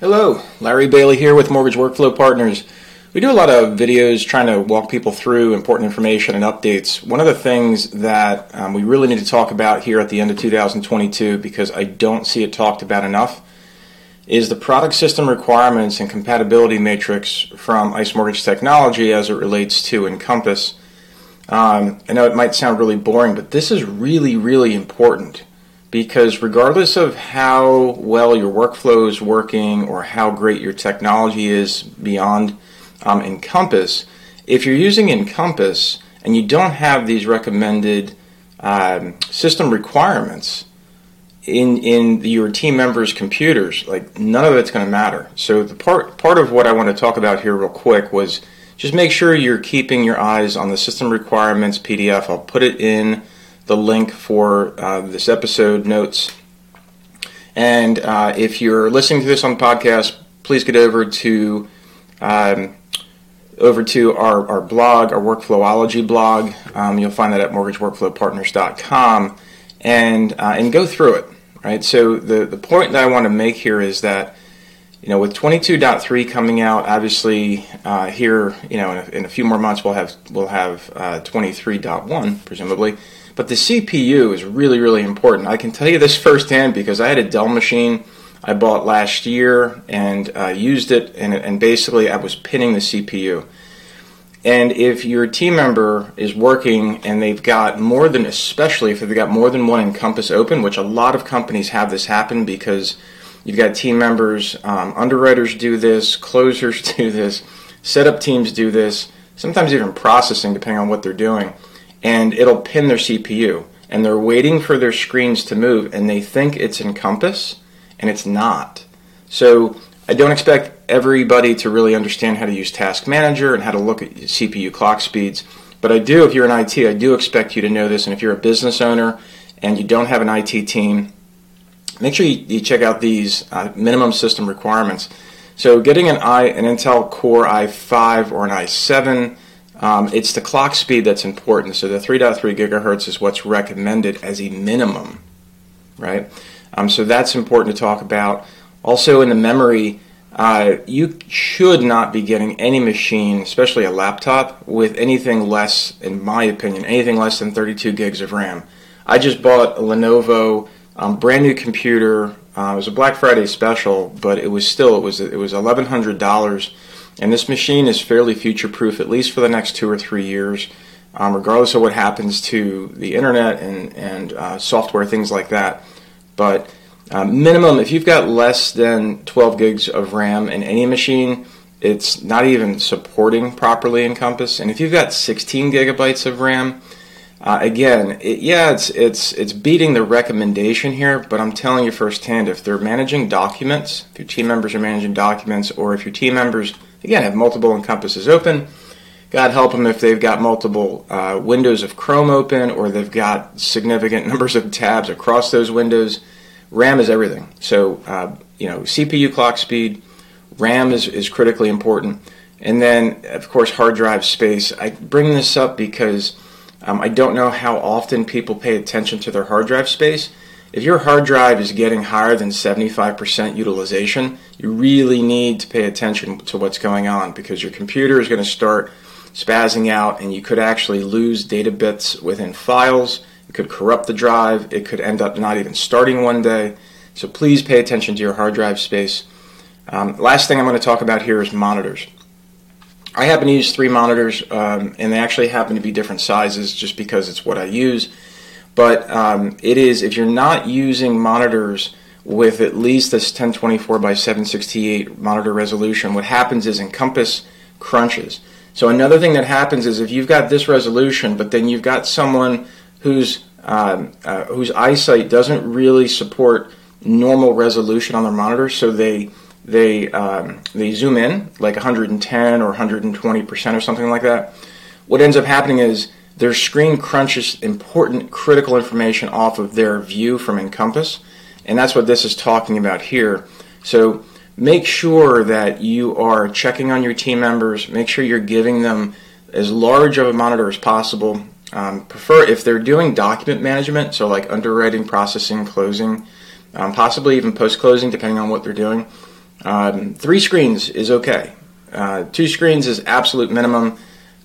Hello, Larry Bailey here with Mortgage Workflow Partners. We do a lot of videos trying to walk people through important information and updates. One of the things that um, we really need to talk about here at the end of 2022, because I don't see it talked about enough, is the product system requirements and compatibility matrix from ICE Mortgage Technology as it relates to Encompass. Um, I know it might sound really boring, but this is really, really important because regardless of how well your workflow is working or how great your technology is beyond um, Encompass, if you're using Encompass and you don't have these recommended um, system requirements in in your team members' computers, like none of it's going to matter. So the part part of what I want to talk about here real quick was just make sure you're keeping your eyes on the system requirements PDF. I'll put it in the link for uh, this episode notes. And uh, if you're listening to this on the podcast, please get over to um, over to our, our blog, our Workflowology blog. Um, you'll find that at mortgageworkflowpartners.com, and uh, and go through it. Right. So the the point that I want to make here is that you know with 22.3 coming out, obviously uh, here you know in a, in a, few more months we'll have we'll have uh, 23.1 presumably. But the CPU is really, really important. I can tell you this firsthand because I had a Dell machine I bought last year and uh, used it, and, and basically I was pinning the CPU. And if your team member is working and they've got more than, especially if they've got more than one Encompass open, which a lot of companies have this happen because you've got team members, um, underwriters do this, closers do this, setup teams do this, sometimes even processing, depending on what they're doing and it'll pin their CPU. And they're waiting for their screens to move, and they think it's Encompass, and it's not. So I don't expect everybody to really understand how to use Task Manager and how to look at CPU clock speeds. But I do, if you're in IT, I do expect you to know this. And if you're a business owner and you don't have an IT team, make sure you, you check out these uh, minimum system requirements. So getting an i an Intel Core i5 or an i7 um, it's the clock speed that's important. So the 3.3 gigahertz is what's recommended as a minimum, right? Um, so that's important to talk about. Also, in the memory, uh, you should not be getting any machine, especially a laptop, with anything less, in my opinion, anything less than 32 gigs of RAM. I just bought a Lenovo um, brand new computer. Uh, it was a Black Friday special, but it was still it was it was eleven hundred dollars and this machine is fairly future proof, at least for the next two or three years, um, regardless of what happens to the internet and, and uh, software, things like that. But uh, minimum, if you've got less than 12 gigs of RAM in any machine, it's not even supporting properly Encompass. And if you've got 16 gigabytes of RAM, uh, again, it, yeah, it's it's it's beating the recommendation here, but I'm telling you firsthand, if they're managing documents, if your team members are managing documents, or if your team members again have multiple encompasses open, God help them if they've got multiple uh, windows of Chrome open, or they've got significant numbers of tabs across those windows. RAM is everything. So uh, you know, CPU clock speed, RAM is is critically important, and then of course hard drive space. I bring this up because um, I don't know how often people pay attention to their hard drive space. If your hard drive is getting higher than 75% utilization, you really need to pay attention to what's going on because your computer is going to start spazzing out and you could actually lose data bits within files. It could corrupt the drive. It could end up not even starting one day. So please pay attention to your hard drive space. Um, last thing I'm going to talk about here is monitors. I happen to use three monitors, um, and they actually happen to be different sizes just because it's what I use. But um, it is, if you're not using monitors with at least this 1024 by 768 monitor resolution, what happens is Encompass crunches. So another thing that happens is if you've got this resolution, but then you've got someone whose um, uh, whose eyesight doesn't really support normal resolution on their monitor, so they they um, they zoom in like 110 or 120 percent or something like that. What ends up happening is their screen crunches important critical information off of their view from Encompass, and that's what this is talking about here. So make sure that you are checking on your team members. Make sure you're giving them as large of a monitor as possible. Um, prefer if they're doing document management, so like underwriting, processing, closing, um, possibly even post closing, depending on what they're doing Um, three screens is okay. Uh, two screens is absolute minimum.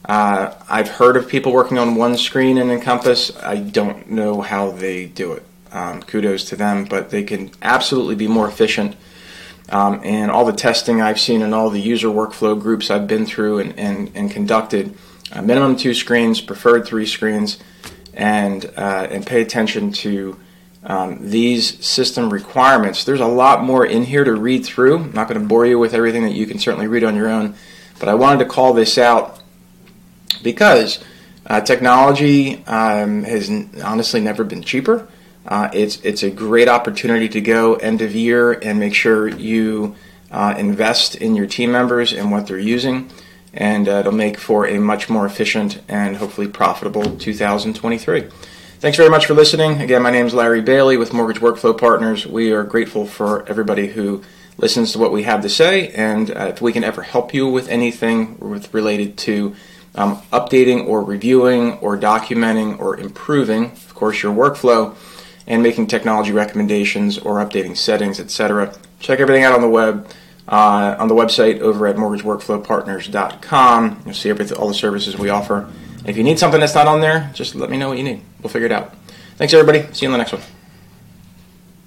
Uh, I've heard of people working on one screen in Encompass. I don't know how they do it. Um, kudos to them, but they can absolutely be more efficient. Um, and all the testing I've seen and all the user workflow groups I've been through and, and, and conducted, uh, minimum two screens, preferred three screens, and uh, and pay attention to um, these system requirements. There's a lot more in here to read through. I'm not going to bore you with everything that you can certainly read on your own, but I wanted to call this out because uh, technology um, has honestly never been cheaper. Uh, it's it's a great opportunity to go end of year and make sure you uh, invest in your team members and what they're using, and uh, it'll make for a much more efficient and hopefully profitable 2023. Thanks very much for listening. Again, my name is Larry Bailey with Mortgage Workflow Partners. We are grateful for everybody who listens to what we have to say, and uh, if we can ever help you with anything with related to um, updating or reviewing or documenting or improving, of course, your workflow and making technology recommendations or updating settings, etc. Check everything out on the web. Uh, on the website over at mortgageworkflowpartners.com. You'll see everything, all the services we offer. if you need something that's not on there, just let me know what you need. We'll figure it out. Thanks, everybody. See you in the next one.